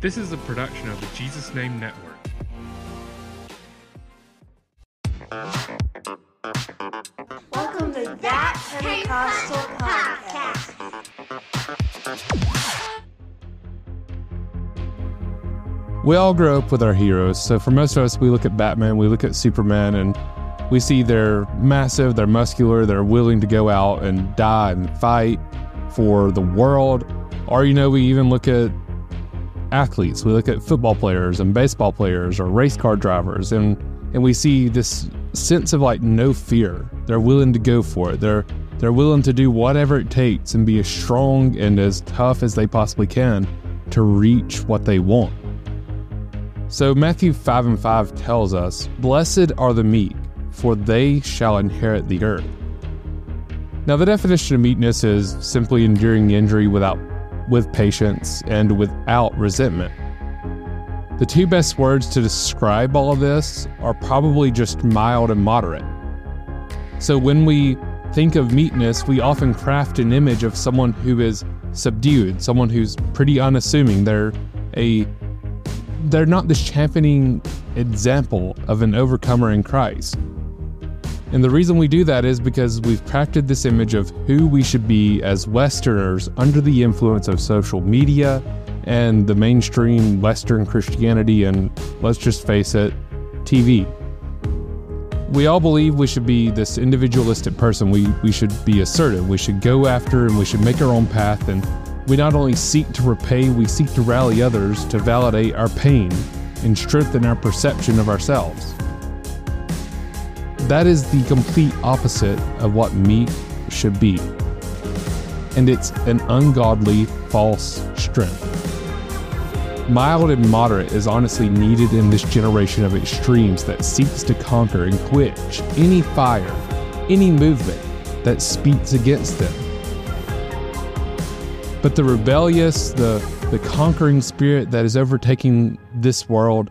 This is a production of the Jesus Name Network. Welcome to That Pentecostal Podcast. we all grow up with our heroes. So for most of us, we look at Batman, we look at Superman, and we see they're massive, they're muscular, they're willing to go out and die and fight for the world. Or, you know, we even look at athletes. We look at football players and baseball players or race car drivers, and and we see this sense of like no fear. They're willing to go for it. They're they're willing to do whatever it takes and be as strong and as tough as they possibly can to reach what they want. So Matthew 5 and 5 tells us, Blessed are the meek, for they shall inherit the earth. Now the definition of meekness is simply enduring injury without with patience and without resentment. The two best words to describe all of this are probably just mild and moderate. So when we think of meekness, we often craft an image of someone who is subdued, someone who's pretty unassuming. They're a they're not this championing example of an overcomer in Christ. And the reason we do that is because we've crafted this image of who we should be as Westerners under the influence of social media and the mainstream Western Christianity, and let's just face it, TV. We all believe we should be this individualistic person. We, we should be assertive. We should go after and we should make our own path. And we not only seek to repay, we seek to rally others to validate our pain and strengthen our perception of ourselves. That is the complete opposite of what meek should be. And it's an ungodly, false strength. Mild and moderate is honestly needed in this generation of extremes that seeks to conquer and quench any fire, any movement that speaks against them. But the rebellious, the, the conquering spirit that is overtaking this world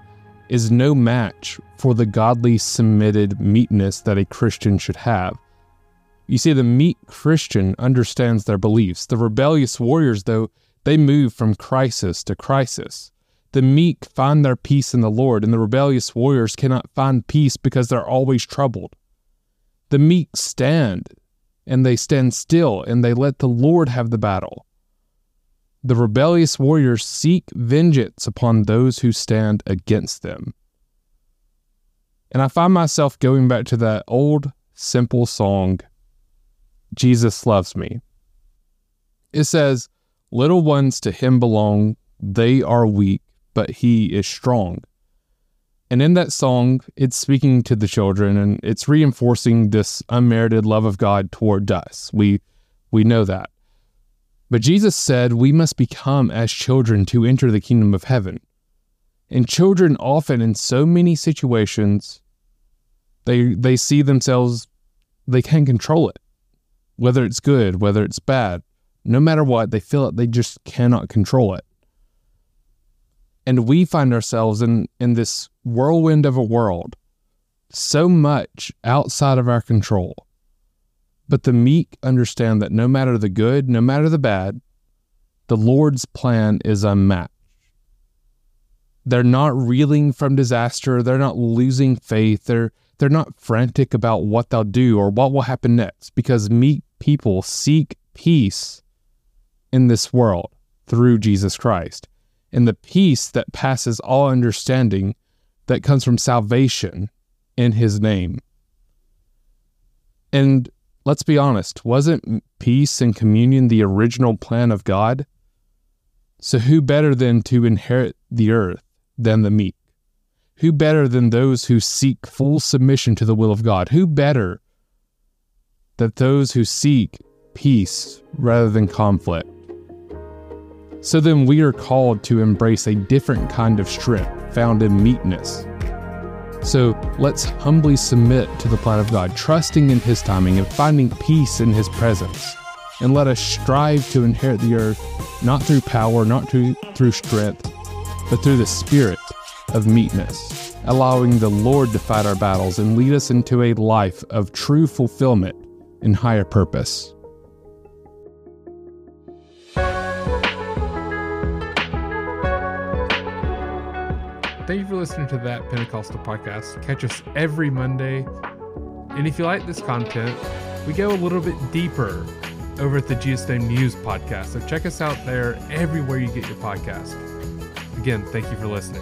is no match for the godly submitted meekness that a Christian should have. You see, the meek Christian understands their beliefs. The rebellious warriors, though, they move from crisis to crisis. The meek find their peace in the Lord, and the rebellious warriors cannot find peace because they're always troubled. The meek stand, and they stand still, and they let the Lord have the battle. The rebellious warriors seek vengeance upon those who stand against them. And I find myself going back to that old, simple song, Jesus Loves Me. It says, Little ones to him belong, they are weak, but he is strong. And in that song, it's speaking to the children and it's reinforcing this unmerited love of God toward us. We we know that. But Jesus said we must become as children to enter the kingdom of heaven. And children often in so many situations they they see themselves they can't control it. Whether it's good, whether it's bad, no matter what, they feel it they just cannot control it. And we find ourselves in, in this whirlwind of a world, so much outside of our control. But the meek understand that no matter the good, no matter the bad, the Lord's plan is unmatched. They're not reeling from disaster. They're not losing faith. They're, they're not frantic about what they'll do or what will happen next because meek people seek peace in this world through Jesus Christ. And the peace that passes all understanding that comes from salvation in his name. And let's be honest, wasn't peace and communion the original plan of God? So, who better than to inherit the earth than the meek? Who better than those who seek full submission to the will of God? Who better than those who seek peace rather than conflict? So then we are called to embrace a different kind of strength found in meekness. So let's humbly submit to the plan of God, trusting in His timing and finding peace in His presence. And let us strive to inherit the earth, not through power, not through, through strength, but through the spirit of meekness, allowing the Lord to fight our battles and lead us into a life of true fulfillment and higher purpose. Thank you for listening to that Pentecostal podcast. Catch us every Monday. And if you like this content, we go a little bit deeper over at the Jesus Name News podcast. So check us out there everywhere you get your podcast. Again, thank you for listening.